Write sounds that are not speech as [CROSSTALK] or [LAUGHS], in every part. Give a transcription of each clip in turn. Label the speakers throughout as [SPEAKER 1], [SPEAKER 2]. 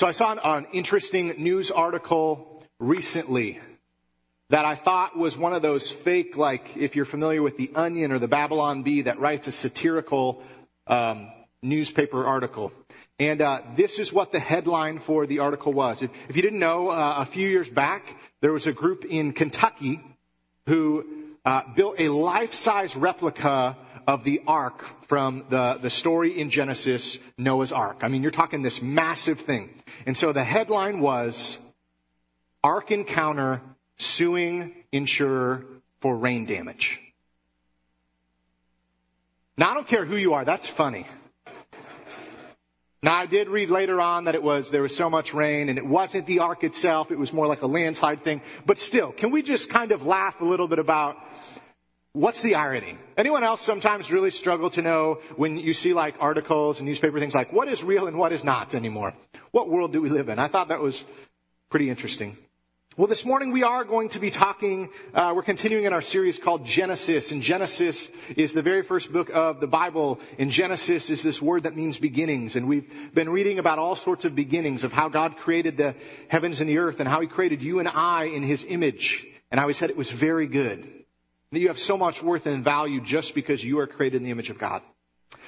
[SPEAKER 1] So I saw an, an interesting news article recently that I thought was one of those fake, like if you're familiar with the Onion or the Babylon Bee that writes a satirical um, newspaper article. And uh, this is what the headline for the article was. If, if you didn't know, uh, a few years back there was a group in Kentucky who uh, built a life-size replica of the ark from the, the story in Genesis, Noah's Ark. I mean, you're talking this massive thing. And so the headline was, Ark Encounter Suing Insurer for Rain Damage. Now I don't care who you are, that's funny. Now I did read later on that it was, there was so much rain and it wasn't the ark itself, it was more like a landslide thing. But still, can we just kind of laugh a little bit about what's the irony? Anyone else sometimes really struggle to know when you see like articles and newspaper things like what is real and what is not anymore? What world do we live in? I thought that was pretty interesting. Well, this morning we are going to be talking, uh, we're continuing in our series called Genesis, and Genesis is the very first book of the Bible, and Genesis is this word that means beginnings, and we've been reading about all sorts of beginnings of how God created the heavens and the earth, and how He created you and I in His image, and how He said it was very good. That you have so much worth and value just because you are created in the image of God.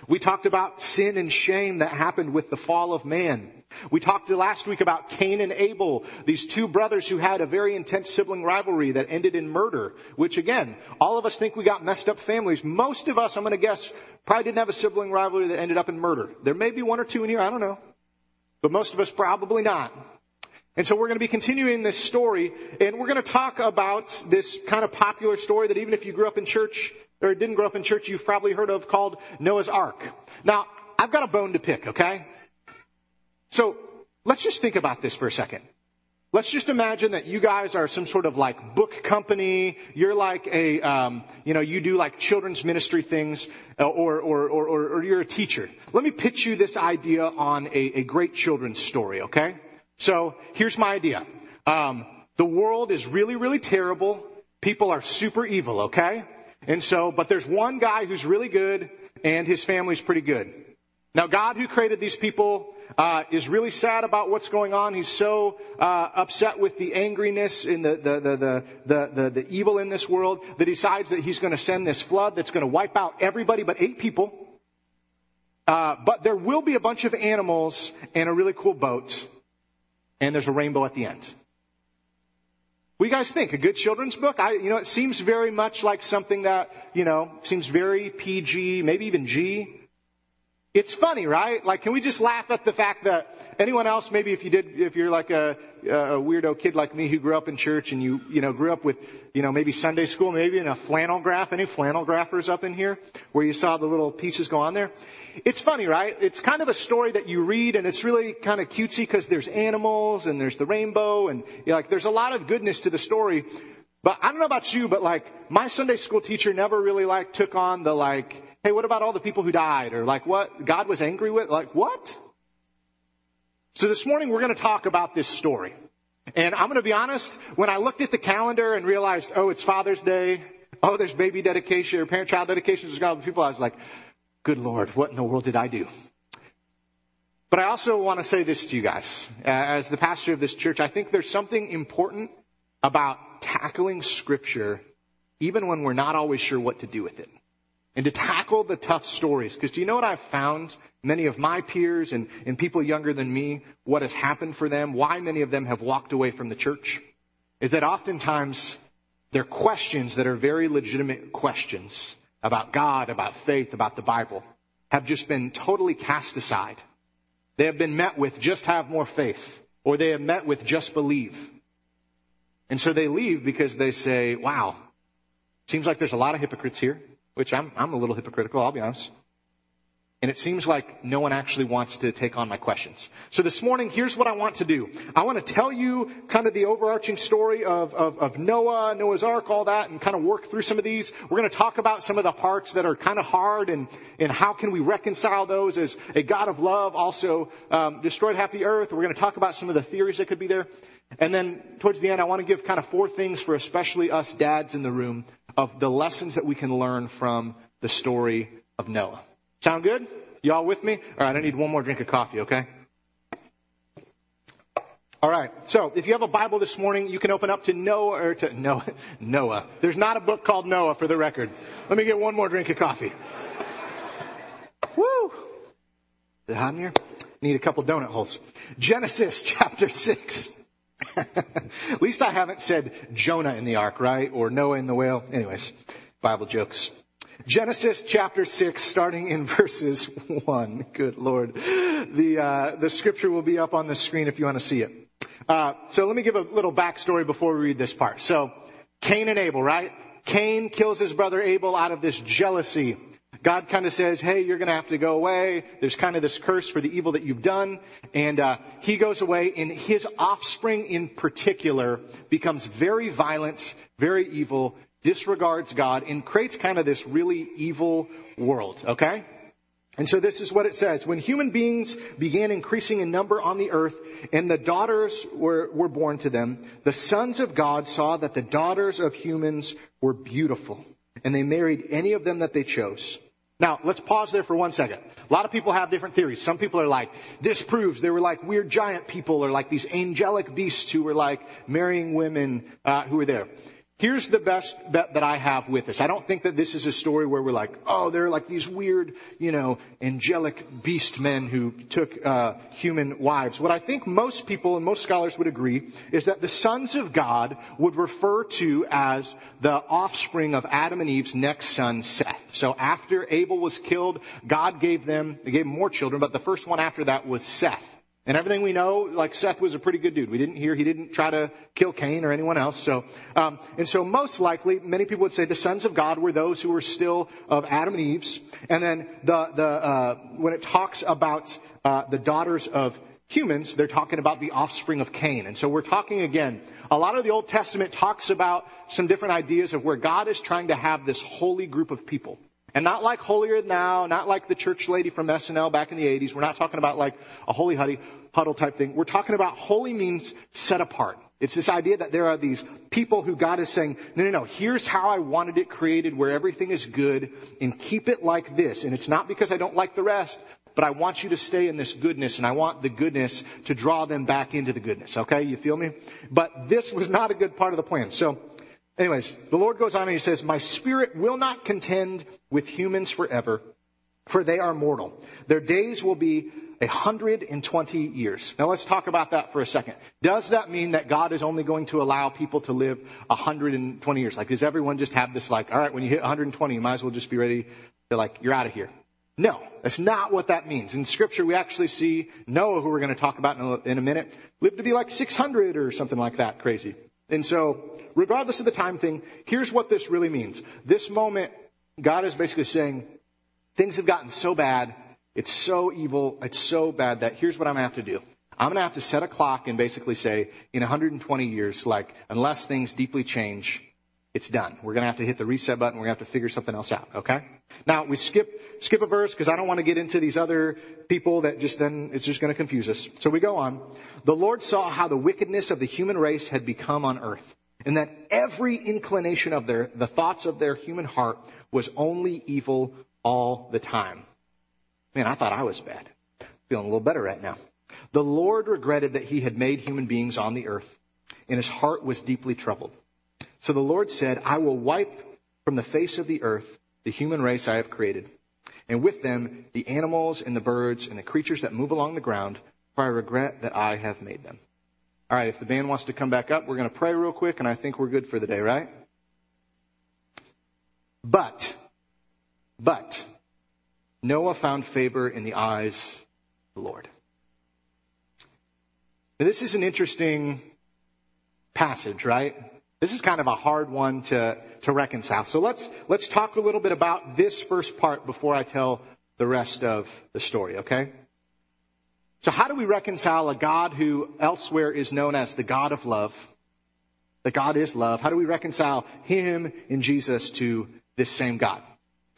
[SPEAKER 1] We talked about sin and shame that happened with the fall of man. We talked last week about Cain and Abel, these two brothers who had a very intense sibling rivalry that ended in murder, which again, all of us think we got messed up families. Most of us, I'm going to guess, probably didn't have a sibling rivalry that ended up in murder. There may be one or two in here, I don't know. But most of us probably not. And so we're going to be continuing this story, and we're going to talk about this kind of popular story that even if you grew up in church, or didn't grow up in church, you've probably heard of called Noah's Ark. Now, I've got a bone to pick, okay? So let's just think about this for a second. Let's just imagine that you guys are some sort of like book company. You're like a, um, you know, you do like children's ministry things, uh, or, or, or, or, you're a teacher. Let me pitch you this idea on a, a great children's story, okay? So here's my idea. Um, the world is really, really terrible. People are super evil, okay? And so, but there's one guy who's really good, and his family's pretty good. Now, God who created these people uh, is really sad about what's going on. He's so uh, upset with the angriness and the the, the the, the, the evil in this world that he decides that he's going to send this flood that's going to wipe out everybody but eight people. Uh, but there will be a bunch of animals and a really cool boat, and there's a rainbow at the end. What do you guys think? A good children's book? I, you know, it seems very much like something that, you know, seems very PG, maybe even G. It's funny, right? Like, can we just laugh at the fact that anyone else, maybe if you did, if you're like a, a weirdo kid like me who grew up in church and you, you know, grew up with, you know, maybe Sunday school, maybe in a flannel graph. Any flannel graphers up in here where you saw the little pieces go on there? It's funny, right? It's kind of a story that you read and it's really kind of cutesy because there's animals and there's the rainbow and you know, like there's a lot of goodness to the story. But I don't know about you, but like my Sunday school teacher never really like took on the like, Hey, what about all the people who died? Or like what God was angry with? Like what? So this morning we're going to talk about this story. And I'm going to be honest, when I looked at the calendar and realized, oh, it's Father's Day. Oh, there's baby dedication or parent child dedication. There's got people. I was like, good Lord, what in the world did I do? But I also want to say this to you guys. As the pastor of this church, I think there's something important about tackling scripture even when we're not always sure what to do with it and to tackle the tough stories. Because do you know what I've found? Many of my peers and, and people younger than me, what has happened for them, why many of them have walked away from the church, is that oftentimes they're questions that are very legitimate questions about God, about faith, about the Bible, have just been totally cast aside. They have been met with just have more faith, or they have met with just believe. And so they leave because they say, wow, seems like there's a lot of hypocrites here which I'm, I'm a little hypocritical, I'll be honest. And it seems like no one actually wants to take on my questions. So this morning, here's what I want to do. I want to tell you kind of the overarching story of, of, of Noah, Noah's Ark, all that, and kind of work through some of these. We're going to talk about some of the parts that are kind of hard and, and how can we reconcile those as a God of love also um, destroyed half the earth. We're going to talk about some of the theories that could be there. And then towards the end, I want to give kind of four things for especially us dads in the room of the lessons that we can learn from the story of Noah. Sound good? Y'all with me? Alright, I need one more drink of coffee, okay? All right. So if you have a Bible this morning, you can open up to Noah or to Noah. [LAUGHS] Noah. There's not a book called Noah for the record. Let me get one more drink of coffee. [LAUGHS] Woo! Is it hot in here? Need a couple donut holes. Genesis [LAUGHS] chapter six. At least I haven't said Jonah in the ark, right? Or Noah in the whale. Anyways, Bible jokes. Genesis chapter 6, starting in [LAUGHS] verses 1. Good Lord. The, uh, the scripture will be up on the screen if you want to see it. Uh, so let me give a little backstory before we read this part. So, Cain and Abel, right? Cain kills his brother Abel out of this jealousy. God kind of says, hey, you're going to have to go away. There's kind of this curse for the evil that you've done. And uh, he goes away, and his offspring in particular becomes very violent, very evil, disregards God, and creates kind of this really evil world, okay? And so this is what it says. When human beings began increasing in number on the earth and the daughters were, were born to them, the sons of God saw that the daughters of humans were beautiful and they married any of them that they chose. Now, let's pause there for one second. A lot of people have different theories. Some people are like, this proves they were like weird giant people or like these angelic beasts who were like marrying women uh, who were there. Here's the best bet that I have with this. I don't think that this is a story where we're like, oh, they're like these weird, you know, angelic beast men who took uh, human wives. What I think most people and most scholars would agree is that the sons of God would refer to as the offspring of Adam and Eve's next son, Seth. So after Abel was killed, God gave them, they gave more children, but the first one after that was Seth. And everything we know, like Seth was a pretty good dude. We didn't hear he didn't try to kill Cain or anyone else. So, um, and so most likely, many people would say the sons of God were those who were still of Adam and Eve's. And then the the uh, when it talks about uh, the daughters of humans, they're talking about the offspring of Cain. And so we're talking again. A lot of the Old Testament talks about some different ideas of where God is trying to have this holy group of people. And not like holier than thou, not like the church lady from SNL back in the 80s. We're not talking about like a holy huddy, huddle type thing. We're talking about holy means set apart. It's this idea that there are these people who God is saying, no, no, no, here's how I wanted it created where everything is good and keep it like this. And it's not because I don't like the rest, but I want you to stay in this goodness and I want the goodness to draw them back into the goodness. Okay? You feel me? But this was not a good part of the plan. So Anyways, the Lord goes on and he says, My spirit will not contend with humans forever, for they are mortal. Their days will be a hundred and twenty years. Now let's talk about that for a second. Does that mean that God is only going to allow people to live a hundred and twenty years? Like, does everyone just have this like, all right, when you hit 120, you might as well just be ready to like, you're out of here. No, that's not what that means. In scripture, we actually see Noah, who we're going to talk about in a, in a minute, lived to be like 600 or something like that crazy. And so, regardless of the time thing, here's what this really means. This moment, God is basically saying, things have gotten so bad, it's so evil, it's so bad that here's what I'm gonna have to do. I'm gonna have to set a clock and basically say, in 120 years, like, unless things deeply change, it's done. We're gonna have to hit the reset button, we're gonna have to figure something else out, okay? Now, we skip, skip a verse because I don't want to get into these other people that just then, it's just gonna confuse us. So we go on. The Lord saw how the wickedness of the human race had become on earth and that every inclination of their, the thoughts of their human heart was only evil all the time. Man, I thought I was bad. Feeling a little better right now. The Lord regretted that he had made human beings on the earth, and his heart was deeply troubled. So the Lord said, I will wipe from the face of the earth the human race I have created, and with them the animals and the birds and the creatures that move along the ground, for I regret that I have made them. All right, if the band wants to come back up, we're going to pray real quick, and I think we're good for the day, right? But, but, Noah found favor in the eyes of the Lord. Now, this is an interesting passage, right? This is kind of a hard one to, to reconcile. So let's, let's talk a little bit about this first part before I tell the rest of the story, okay? So how do we reconcile a God who elsewhere is known as the God of love? That God is love. How do we reconcile Him in Jesus to this same God?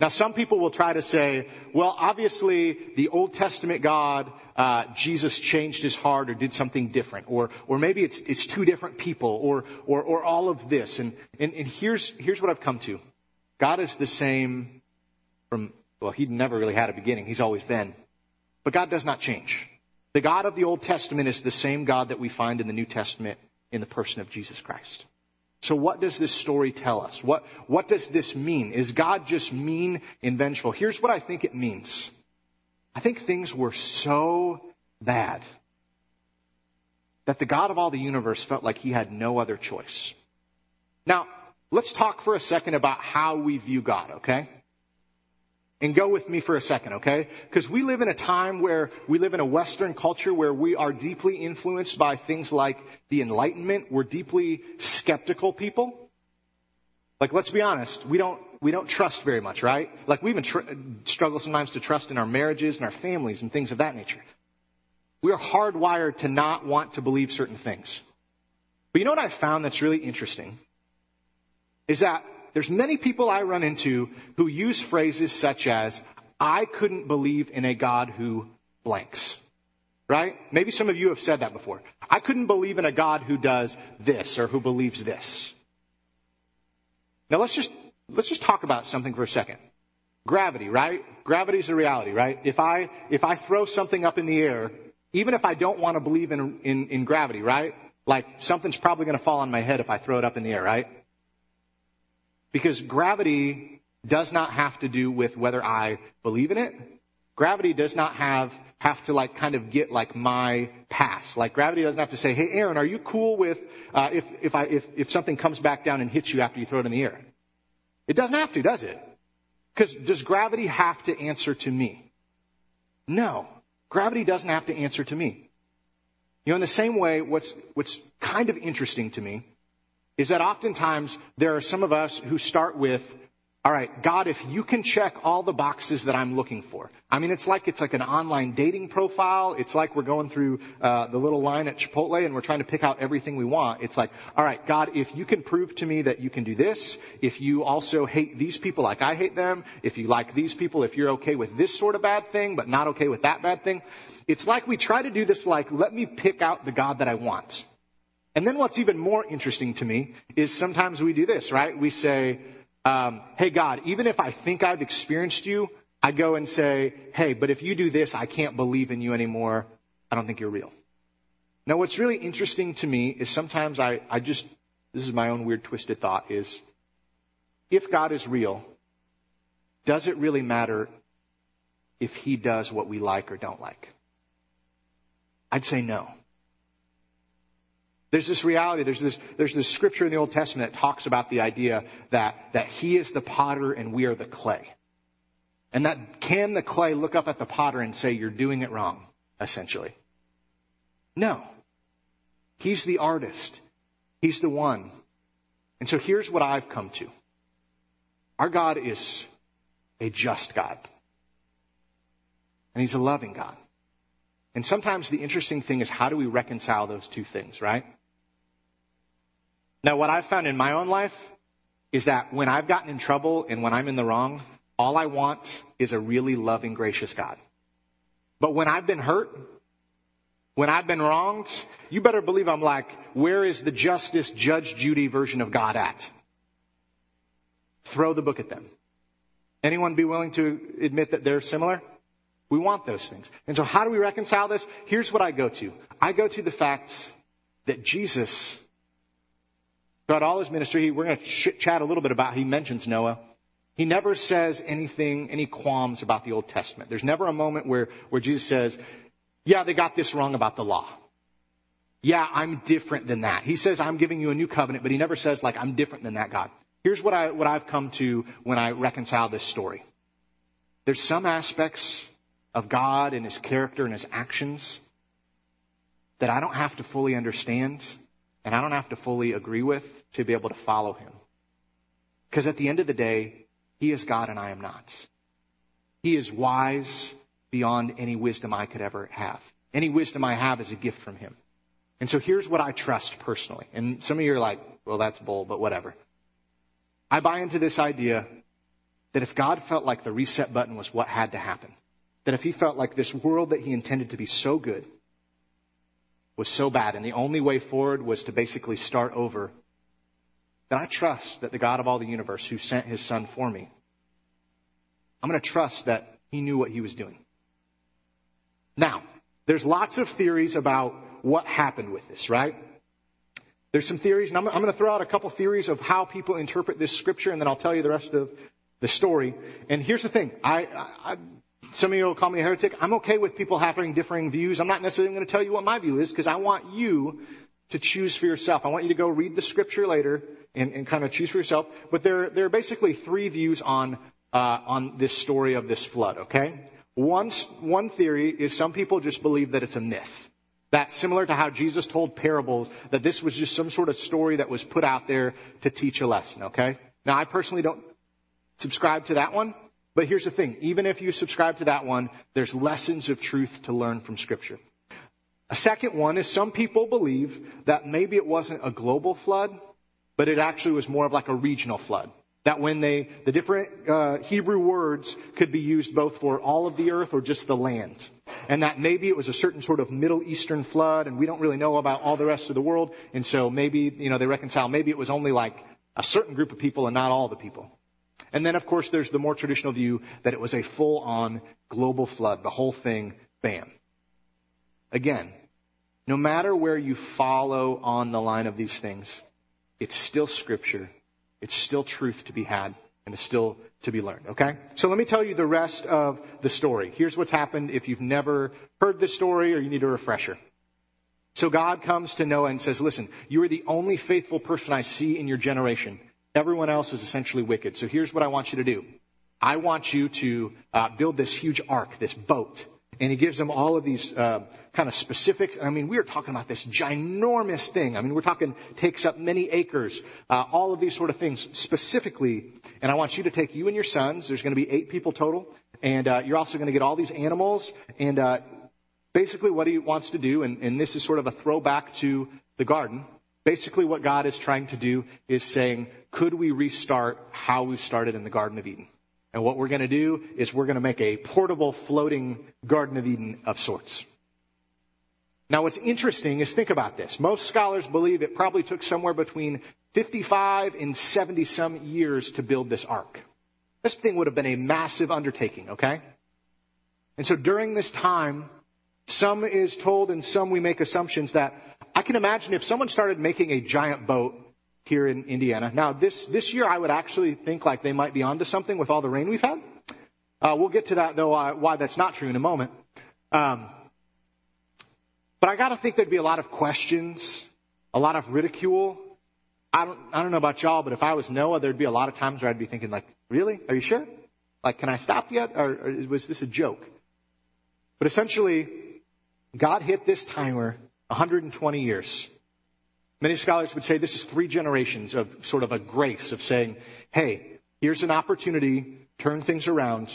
[SPEAKER 1] Now some people will try to say, well, obviously the Old Testament God, uh, Jesus changed his heart or did something different, or or maybe it's it's two different people, or or or all of this. And and, and here's here's what I've come to. God is the same from well, he never really had a beginning. He's always been. But God does not change. The God of the Old Testament is the same God that we find in the New Testament in the person of Jesus Christ. So what does this story tell us? What, what does this mean? Is God just mean and vengeful? Here's what I think it means. I think things were so bad that the God of all the universe felt like he had no other choice. Now, let's talk for a second about how we view God, okay? And go with me for a second, okay? Because we live in a time where we live in a Western culture where we are deeply influenced by things like the Enlightenment. We're deeply skeptical people. Like, let's be honest, we don't, we don't trust very much, right? Like, we even tr- struggle sometimes to trust in our marriages and our families and things of that nature. We are hardwired to not want to believe certain things. But you know what I found that's really interesting? Is that there's many people I run into who use phrases such as, I couldn't believe in a God who blanks. Right? Maybe some of you have said that before. I couldn't believe in a God who does this or who believes this. Now let's just, let's just talk about something for a second. Gravity, right? Gravity is a reality, right? If I, if I throw something up in the air, even if I don't want to believe in, in, in gravity, right? Like something's probably going to fall on my head if I throw it up in the air, right? Because gravity does not have to do with whether I believe in it. Gravity does not have, have to like kind of get like my pass. Like gravity doesn't have to say, hey Aaron, are you cool with, uh, if, if I, if, if something comes back down and hits you after you throw it in the air? It doesn't have to, does it? Because does gravity have to answer to me? No. Gravity doesn't have to answer to me. You know, in the same way, what's, what's kind of interesting to me is that oftentimes there are some of us who start with, all right, God, if you can check all the boxes that I'm looking for. I mean, it's like it's like an online dating profile. It's like we're going through uh, the little line at Chipotle and we're trying to pick out everything we want. It's like, all right, God, if you can prove to me that you can do this, if you also hate these people like I hate them, if you like these people, if you're okay with this sort of bad thing but not okay with that bad thing, it's like we try to do this like, let me pick out the God that I want. And then what's even more interesting to me is sometimes we do this, right? We say, um, hey God, even if I think I've experienced you, I go and say, hey, but if you do this, I can't believe in you anymore. I don't think you're real. Now what's really interesting to me is sometimes I, I just, this is my own weird twisted thought is, if God is real, does it really matter if he does what we like or don't like? I'd say no. There's this reality, there's this, there's this scripture in the Old Testament that talks about the idea that, that he is the potter and we are the clay. And that can the clay look up at the potter and say, you're doing it wrong, essentially? No. He's the artist. He's the one. And so here's what I've come to. Our God is a just God. And He's a loving God. And sometimes the interesting thing is how do we reconcile those two things, right? Now, what I've found in my own life is that when I've gotten in trouble and when I'm in the wrong, all I want is a really loving, gracious God. But when I've been hurt, when I've been wronged, you better believe I'm like, where is the justice, Judge Judy version of God at? Throw the book at them. Anyone be willing to admit that they're similar? We want those things. And so how do we reconcile this? Here's what I go to. I go to the fact that Jesus Throughout all his ministry, we're going to ch- chat a little bit about, he mentions Noah. He never says anything, any qualms about the Old Testament. There's never a moment where, where Jesus says, yeah, they got this wrong about the law. Yeah, I'm different than that. He says, I'm giving you a new covenant, but he never says like, I'm different than that God. Here's what I, what I've come to when I reconcile this story. There's some aspects of God and his character and his actions that I don't have to fully understand and I don't have to fully agree with to be able to follow him. Because at the end of the day, he is God and I am not. He is wise beyond any wisdom I could ever have. Any wisdom I have is a gift from him. And so here's what I trust personally. And some of you are like, well, that's bull, but whatever. I buy into this idea that if God felt like the reset button was what had to happen, that if he felt like this world that he intended to be so good was so bad and the only way forward was to basically start over, then I trust that the God of all the universe who sent his son for me, I'm going to trust that he knew what he was doing. Now, there's lots of theories about what happened with this, right? There's some theories, and I'm, I'm going to throw out a couple theories of how people interpret this scripture, and then I'll tell you the rest of the story. And here's the thing. I, I, some of you will call me a heretic. I'm okay with people having differing views. I'm not necessarily going to tell you what my view is because I want you to choose for yourself. I want you to go read the scripture later and, and kind of choose for yourself. But there, there are basically three views on, uh, on this story of this flood, okay? One, one theory is some people just believe that it's a myth. That similar to how Jesus told parables, that this was just some sort of story that was put out there to teach a lesson, okay? Now I personally don't subscribe to that one, but here's the thing. Even if you subscribe to that one, there's lessons of truth to learn from scripture. A second one is some people believe that maybe it wasn't a global flood, but it actually was more of like a regional flood. That when they, the different uh, Hebrew words could be used both for all of the earth or just the land. And that maybe it was a certain sort of Middle Eastern flood and we don't really know about all the rest of the world. And so maybe, you know, they reconcile, maybe it was only like a certain group of people and not all the people. And then of course there's the more traditional view that it was a full on global flood. The whole thing, bam. Again, no matter where you follow on the line of these things, it's still scripture. It's still truth to be had and it's still to be learned. Okay? So let me tell you the rest of the story. Here's what's happened if you've never heard this story or you need a refresher. So God comes to Noah and says, listen, you are the only faithful person I see in your generation. Everyone else is essentially wicked. So here's what I want you to do. I want you to uh, build this huge ark, this boat. And he gives them all of these uh, kind of specifics. I mean, we are talking about this ginormous thing. I mean, we're talking takes up many acres. Uh, all of these sort of things specifically. And I want you to take you and your sons. There's going to be eight people total, and uh, you're also going to get all these animals. And uh, basically, what he wants to do, and, and this is sort of a throwback to the garden. Basically, what God is trying to do is saying, could we restart how we started in the Garden of Eden? And what we're going to do is we're going to make a portable floating Garden of Eden of sorts. Now what's interesting is think about this. Most scholars believe it probably took somewhere between 55 and 70 some years to build this ark. This thing would have been a massive undertaking, okay? And so during this time, some is told and some we make assumptions that I can imagine if someone started making a giant boat here in Indiana. Now, this, this year I would actually think like they might be onto something with all the rain we've had. Uh, we'll get to that though, uh, why that's not true in a moment. Um, but I gotta think there'd be a lot of questions, a lot of ridicule. I don't, I don't know about y'all, but if I was Noah, there'd be a lot of times where I'd be thinking like, really? Are you sure? Like, can I stop yet? Or, or was this a joke? But essentially, God hit this timer 120 years. Many scholars would say this is three generations of sort of a grace of saying, hey, here's an opportunity, turn things around.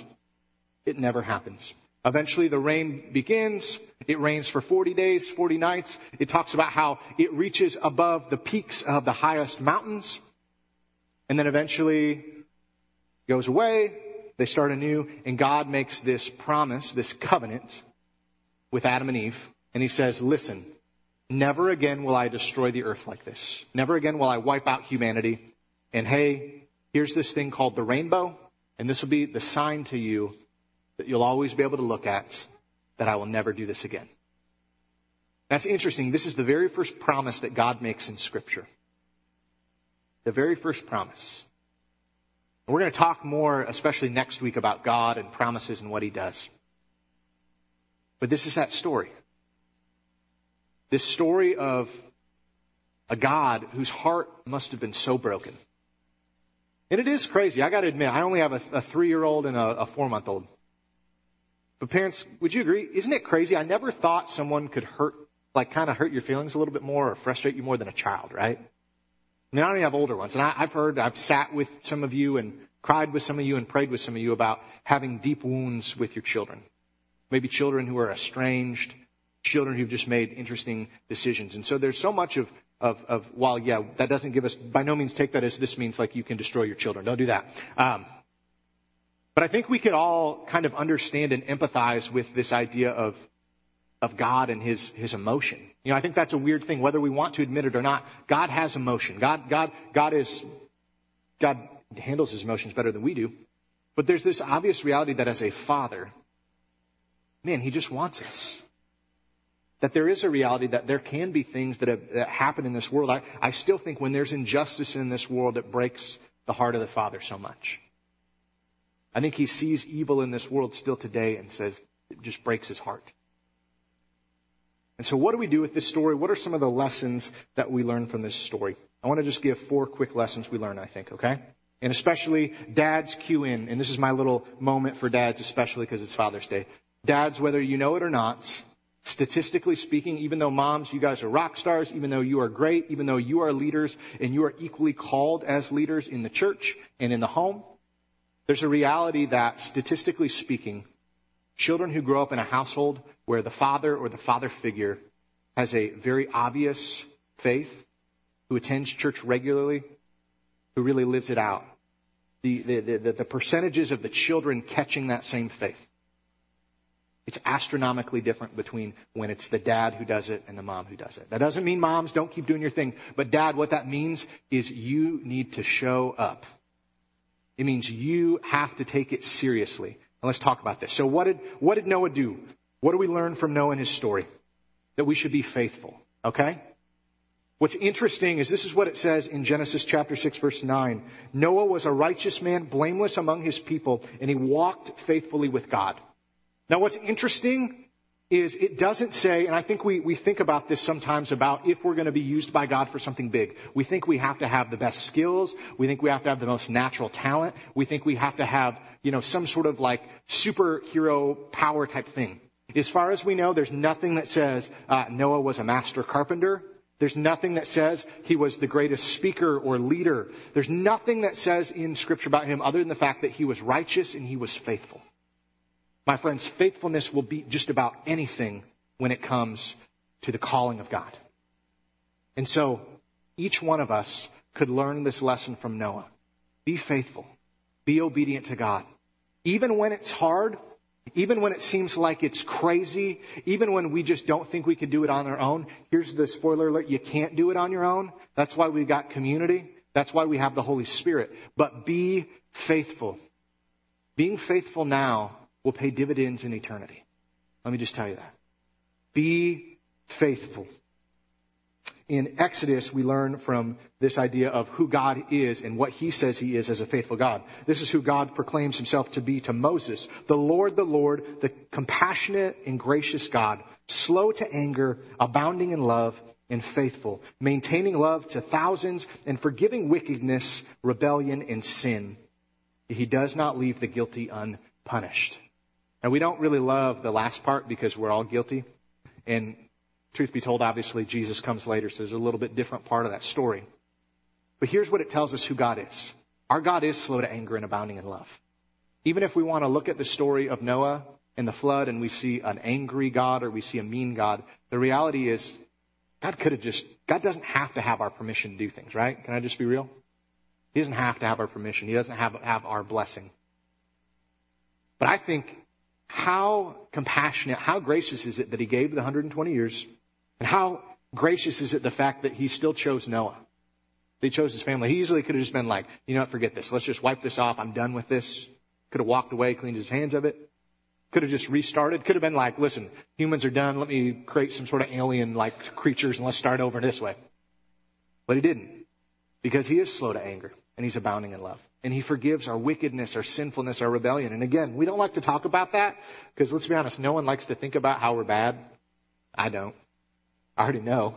[SPEAKER 1] It never happens. Eventually the rain begins. It rains for 40 days, 40 nights. It talks about how it reaches above the peaks of the highest mountains. And then eventually goes away. They start anew and God makes this promise, this covenant with Adam and Eve. And he says, listen, Never again will I destroy the earth like this. Never again will I wipe out humanity. And hey, here's this thing called the rainbow, and this will be the sign to you that you'll always be able to look at that I will never do this again. That's interesting. This is the very first promise that God makes in scripture. The very first promise. And we're going to talk more, especially next week, about God and promises and what he does. But this is that story. This story of a God whose heart must have been so broken. And it is crazy. I gotta admit, I only have a, a three year old and a, a four month old. But parents, would you agree? Isn't it crazy? I never thought someone could hurt, like kind of hurt your feelings a little bit more or frustrate you more than a child, right? I mean, I only have older ones. And I, I've heard, I've sat with some of you and cried with some of you and prayed with some of you about having deep wounds with your children. Maybe children who are estranged, children who've just made interesting decisions. And so there's so much of, of, of, while yeah, that doesn't give us, by no means take that as this means like you can destroy your children. Don't do that. Um, but I think we could all kind of understand and empathize with this idea of, of God and his, his emotion. You know, I think that's a weird thing, whether we want to admit it or not. God has emotion. God, God, God is, God handles his emotions better than we do. But there's this obvious reality that as a father, man, he just wants us. That there is a reality that there can be things that, have, that happen in this world. I, I still think when there's injustice in this world, it breaks the heart of the Father so much. I think he sees evil in this world still today and says it just breaks his heart. And so what do we do with this story? What are some of the lessons that we learn from this story? I want to just give four quick lessons we learn, I think, okay? And especially dads cue in, and this is my little moment for dads, especially because it's Father's Day. Dads, whether you know it or not, statistically speaking, even though moms, you guys are rock stars, even though you are great, even though you are leaders and you are equally called as leaders in the church and in the home, there's a reality that statistically speaking, children who grow up in a household where the father or the father figure has a very obvious faith, who attends church regularly, who really lives it out. The, the, the, the percentages of the children catching that same faith. It's astronomically different between when it's the dad who does it and the mom who does it. That doesn't mean moms don't keep doing your thing, but dad, what that means is you need to show up. It means you have to take it seriously. And let's talk about this. So what did, what did Noah do? What do we learn from Noah and his story? That we should be faithful. Okay? What's interesting is this is what it says in Genesis chapter 6 verse 9. Noah was a righteous man, blameless among his people, and he walked faithfully with God. Now what's interesting is it doesn't say, and I think we, we think about this sometimes about if we're going to be used by God for something big. We think we have to have the best skills. We think we have to have the most natural talent. We think we have to have, you know, some sort of like superhero power type thing. As far as we know, there's nothing that says uh, Noah was a master carpenter. There's nothing that says he was the greatest speaker or leader. There's nothing that says in scripture about him other than the fact that he was righteous and he was faithful. My friends, faithfulness will be just about anything when it comes to the calling of God. And so each one of us could learn this lesson from Noah. Be faithful. Be obedient to God. Even when it's hard, even when it seems like it's crazy, even when we just don't think we can do it on our own, here's the spoiler alert, you can't do it on your own. That's why we've got community. That's why we have the Holy Spirit. But be faithful. Being faithful now will pay dividends in eternity. Let me just tell you that. Be faithful in Exodus, we learn from this idea of who God is and what he says he is as a faithful God. This is who God proclaims himself to be to Moses. The Lord, the Lord, the compassionate and gracious God, slow to anger, abounding in love, and faithful, maintaining love to thousands and forgiving wickedness, rebellion, and sin. He does not leave the guilty unpunished. And we don't really love the last part because we're all guilty. And Truth be told, obviously, Jesus comes later, so there's a little bit different part of that story. But here's what it tells us who God is. Our God is slow to anger and abounding in love. Even if we want to look at the story of Noah and the flood and we see an angry God or we see a mean God, the reality is God could have just, God doesn't have to have our permission to do things, right? Can I just be real? He doesn't have to have our permission. He doesn't have, have our blessing. But I think how compassionate, how gracious is it that he gave the 120 years and how gracious is it the fact that he still chose Noah? He chose his family. He easily could have just been like, you know what, forget this. Let's just wipe this off. I'm done with this. Could have walked away, cleaned his hands of it. Could have just restarted. Could have been like, listen, humans are done. Let me create some sort of alien like creatures and let's start over this way. But he didn't. Because he is slow to anger and he's abounding in love. And he forgives our wickedness, our sinfulness, our rebellion. And again, we don't like to talk about that because let's be honest, no one likes to think about how we're bad. I don't. I already know.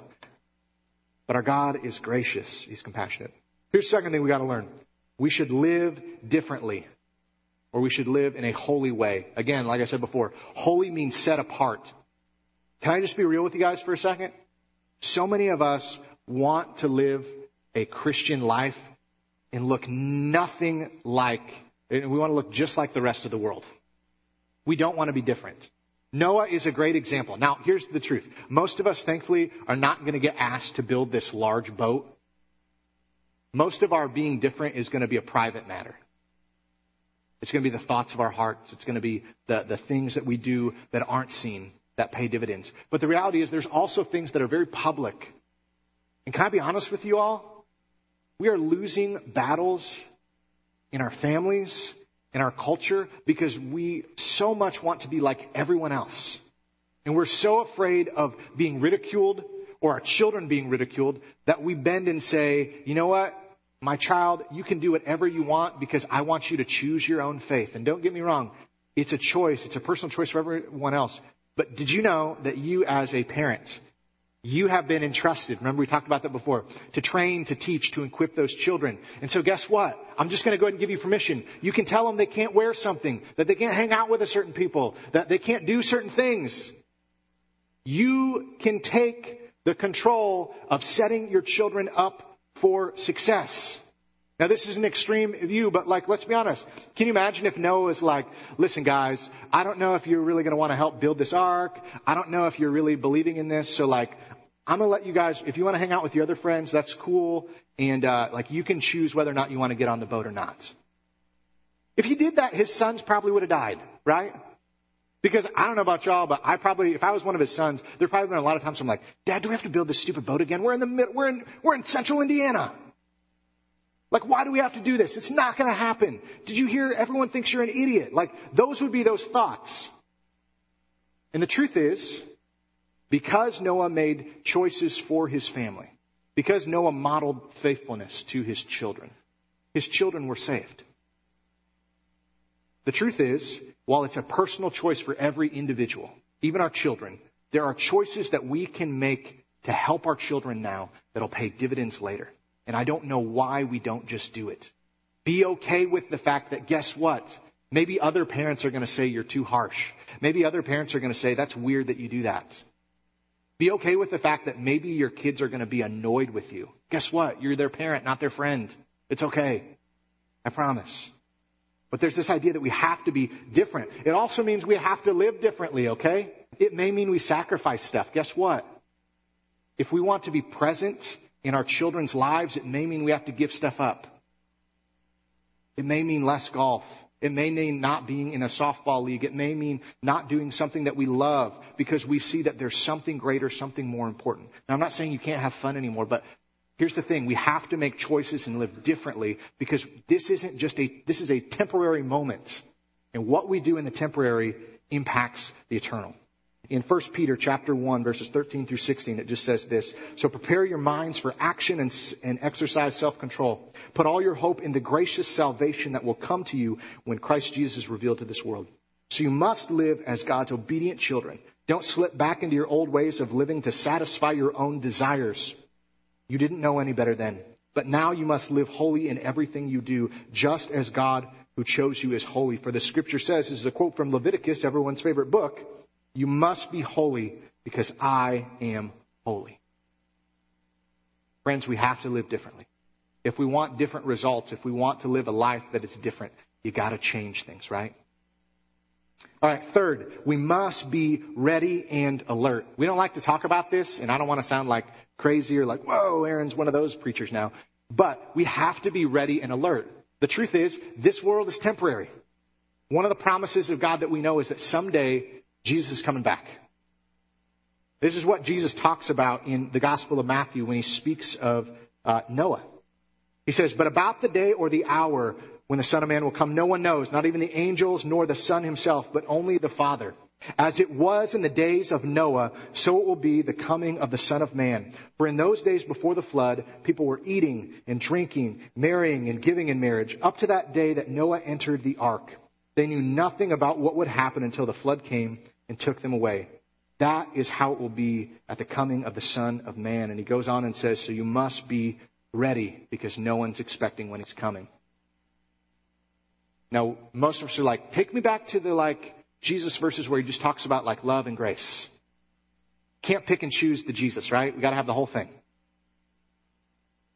[SPEAKER 1] But our God is gracious. He's compassionate. Here's the second thing we gotta learn. We should live differently. Or we should live in a holy way. Again, like I said before, holy means set apart. Can I just be real with you guys for a second? So many of us want to live a Christian life and look nothing like, we want to look just like the rest of the world. We don't want to be different. Noah is a great example. Now, here's the truth. Most of us, thankfully, are not going to get asked to build this large boat. Most of our being different is going to be a private matter. It's going to be the thoughts of our hearts. It's going to be the, the things that we do that aren't seen that pay dividends. But the reality is there's also things that are very public. And can I be honest with you all? We are losing battles in our families in our culture because we so much want to be like everyone else. And we're so afraid of being ridiculed or our children being ridiculed that we bend and say, you know what? My child, you can do whatever you want because I want you to choose your own faith. And don't get me wrong. It's a choice. It's a personal choice for everyone else. But did you know that you as a parent, you have been entrusted, remember we talked about that before, to train, to teach, to equip those children. And so guess what? I'm just going to go ahead and give you permission. You can tell them they can't wear something, that they can't hang out with a certain people, that they can't do certain things. You can take the control of setting your children up for success. Now this is an extreme view, but like, let's be honest. Can you imagine if Noah was like, listen guys, I don't know if you're really gonna wanna help build this ark. I don't know if you're really believing in this. So like, I'm gonna let you guys, if you wanna hang out with your other friends, that's cool. And, uh, like you can choose whether or not you wanna get on the boat or not. If he did that, his sons probably would have died, right? Because I don't know about y'all, but I probably, if I was one of his sons, there probably been a lot of times I'm like, Dad, do we have to build this stupid boat again? We're in the mid, we're in, we're in central Indiana. Like, why do we have to do this? It's not going to happen. Did you hear everyone thinks you're an idiot? Like, those would be those thoughts. And the truth is, because Noah made choices for his family, because Noah modeled faithfulness to his children, his children were saved. The truth is, while it's a personal choice for every individual, even our children, there are choices that we can make to help our children now that'll pay dividends later. And I don't know why we don't just do it. Be okay with the fact that guess what? Maybe other parents are going to say you're too harsh. Maybe other parents are going to say that's weird that you do that. Be okay with the fact that maybe your kids are going to be annoyed with you. Guess what? You're their parent, not their friend. It's okay. I promise. But there's this idea that we have to be different. It also means we have to live differently, okay? It may mean we sacrifice stuff. Guess what? If we want to be present in our children's lives, it may mean we have to give stuff up. It may mean less golf. It may mean not being in a softball league. It may mean not doing something that we love because we see that there's something greater, something more important. Now I'm not saying you can't have fun anymore, but here's the thing. We have to make choices and live differently because this isn't just a, this is a temporary moment. And what we do in the temporary impacts the eternal in 1 Peter chapter 1 verses 13 through 16, it just says this. So prepare your minds for action and, and exercise self-control. Put all your hope in the gracious salvation that will come to you when Christ Jesus is revealed to this world. So you must live as God's obedient children. Don't slip back into your old ways of living to satisfy your own desires. You didn't know any better then. But now you must live holy in everything you do, just as God who chose you is holy. For the scripture says, this is a quote from Leviticus, everyone's favorite book, you must be holy because I am holy. Friends, we have to live differently. If we want different results, if we want to live a life that is different, you gotta change things, right? Alright, third, we must be ready and alert. We don't like to talk about this, and I don't want to sound like crazy or like, whoa, Aaron's one of those preachers now. But we have to be ready and alert. The truth is, this world is temporary. One of the promises of God that we know is that someday Jesus is coming back. This is what Jesus talks about in the Gospel of Matthew when he speaks of uh, Noah. He says, but about the day or the hour when the Son of Man will come, no one knows, not even the angels nor the Son himself, but only the Father. As it was in the days of Noah, so it will be the coming of the Son of Man. For in those days before the flood, people were eating and drinking, marrying and giving in marriage, up to that day that Noah entered the ark. They knew nothing about what would happen until the flood came and took them away. That is how it will be at the coming of the Son of Man. And he goes on and says, so you must be ready because no one's expecting when he's coming. Now, most of us are like, take me back to the like Jesus verses where he just talks about like love and grace. Can't pick and choose the Jesus, right? We gotta have the whole thing.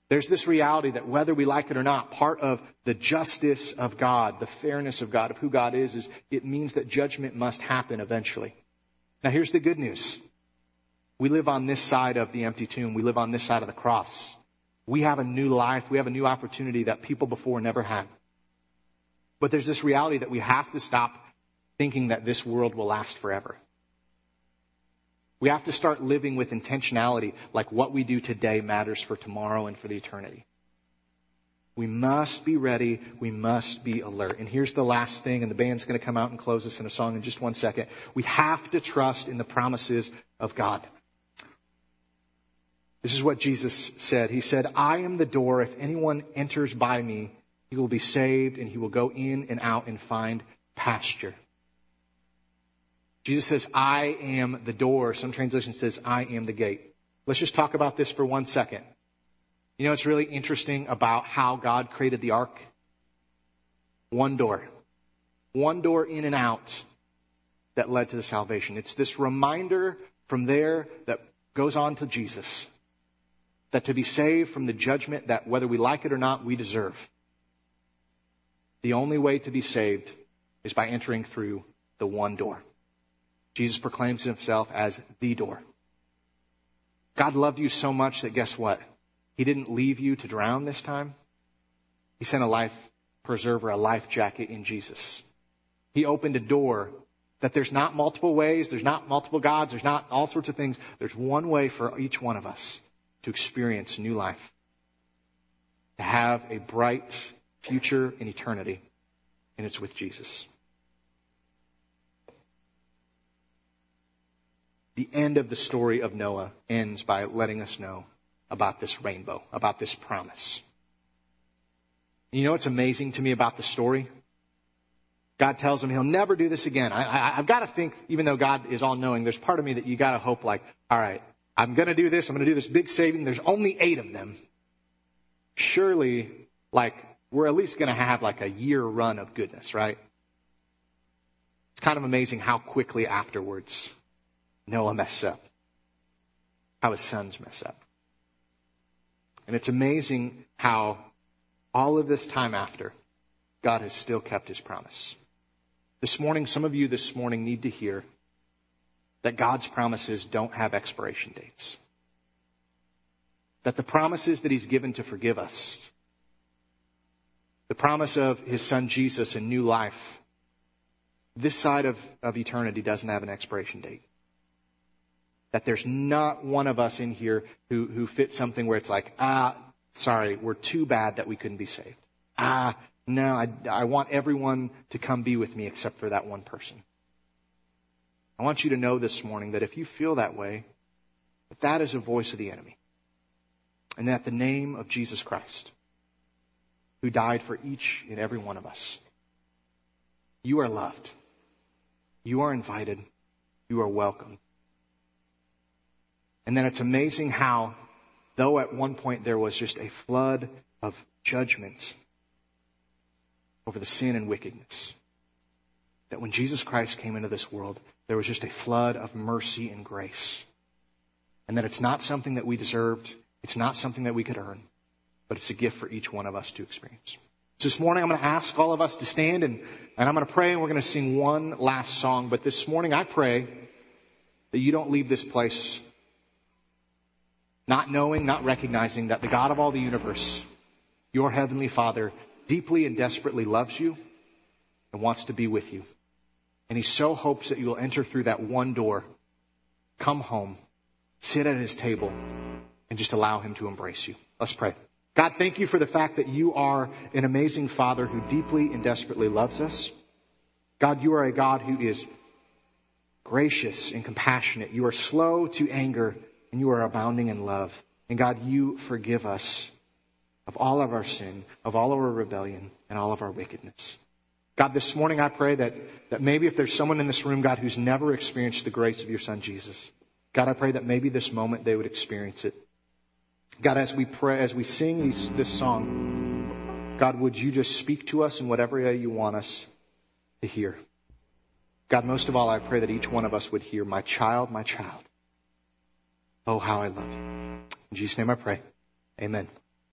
[SPEAKER 1] There's this reality that whether we like it or not, part of the justice of God, the fairness of God, of who God is, is it means that judgment must happen eventually. Now here's the good news. We live on this side of the empty tomb. We live on this side of the cross. We have a new life. We have a new opportunity that people before never had. But there's this reality that we have to stop thinking that this world will last forever. We have to start living with intentionality, like what we do today matters for tomorrow and for the eternity. We must be ready. We must be alert. And here's the last thing, and the band's going to come out and close us in a song in just one second. We have to trust in the promises of God. This is what Jesus said. He said, I am the door. If anyone enters by me, he will be saved and he will go in and out and find pasture. Jesus says, I am the door. Some translation says, I am the gate. Let's just talk about this for one second. You know, it's really interesting about how God created the ark. One door. One door in and out that led to the salvation. It's this reminder from there that goes on to Jesus. That to be saved from the judgment that whether we like it or not, we deserve. The only way to be saved is by entering through the one door. Jesus proclaims himself as the door. God loved you so much that guess what? He didn't leave you to drown this time. He sent a life preserver, a life jacket in Jesus. He opened a door that there's not multiple ways, there's not multiple gods, there's not all sorts of things. There's one way for each one of us to experience new life. To have a bright future in eternity. And it's with Jesus. The end of the story of Noah ends by letting us know about this rainbow, about this promise. You know what's amazing to me about the story? God tells him he'll never do this again. I, have got to think, even though God is all knowing, there's part of me that you got to hope like, all right, I'm going to do this. I'm going to do this big saving. There's only eight of them. Surely, like, we're at least going to have like a year run of goodness, right? It's kind of amazing how quickly afterwards Noah messed up. How his sons mess up. And it's amazing how all of this time after, God has still kept his promise. This morning, some of you this morning need to hear that God's promises don't have expiration dates. That the promises that he's given to forgive us, the promise of his son Jesus and new life, this side of, of eternity doesn't have an expiration date that there's not one of us in here who, who fits something where it's like, ah, sorry, we're too bad that we couldn't be saved. Ah, no, I, I want everyone to come be with me except for that one person. I want you to know this morning that if you feel that way, that that is a voice of the enemy. And that the name of Jesus Christ, who died for each and every one of us, you are loved. You are invited. You are welcome. And then it's amazing how, though at one point there was just a flood of judgment over the sin and wickedness, that when Jesus Christ came into this world, there was just a flood of mercy and grace. And that it's not something that we deserved. It's not something that we could earn, but it's a gift for each one of us to experience. So this morning I'm going to ask all of us to stand and, and I'm going to pray and we're going to sing one last song. But this morning I pray that you don't leave this place not knowing, not recognizing that the God of all the universe, your heavenly Father, deeply and desperately loves you and wants to be with you. And he so hopes that you will enter through that one door, come home, sit at his table, and just allow him to embrace you. Let's pray. God, thank you for the fact that you are an amazing Father who deeply and desperately loves us. God, you are a God who is gracious and compassionate. You are slow to anger and you are abounding in love. And God, you forgive us of all of our sin, of all of our rebellion, and all of our wickedness. God, this morning I pray that, that maybe if there's someone in this room, God, who's never experienced the grace of your son Jesus, God, I pray that maybe this moment they would experience it. God, as we pray, as we sing these, this song, God, would you just speak to us in whatever way you want us to hear? God, most of all, I pray that each one of us would hear, my child, my child. Oh, how I love you. In Jesus' name I pray. Amen.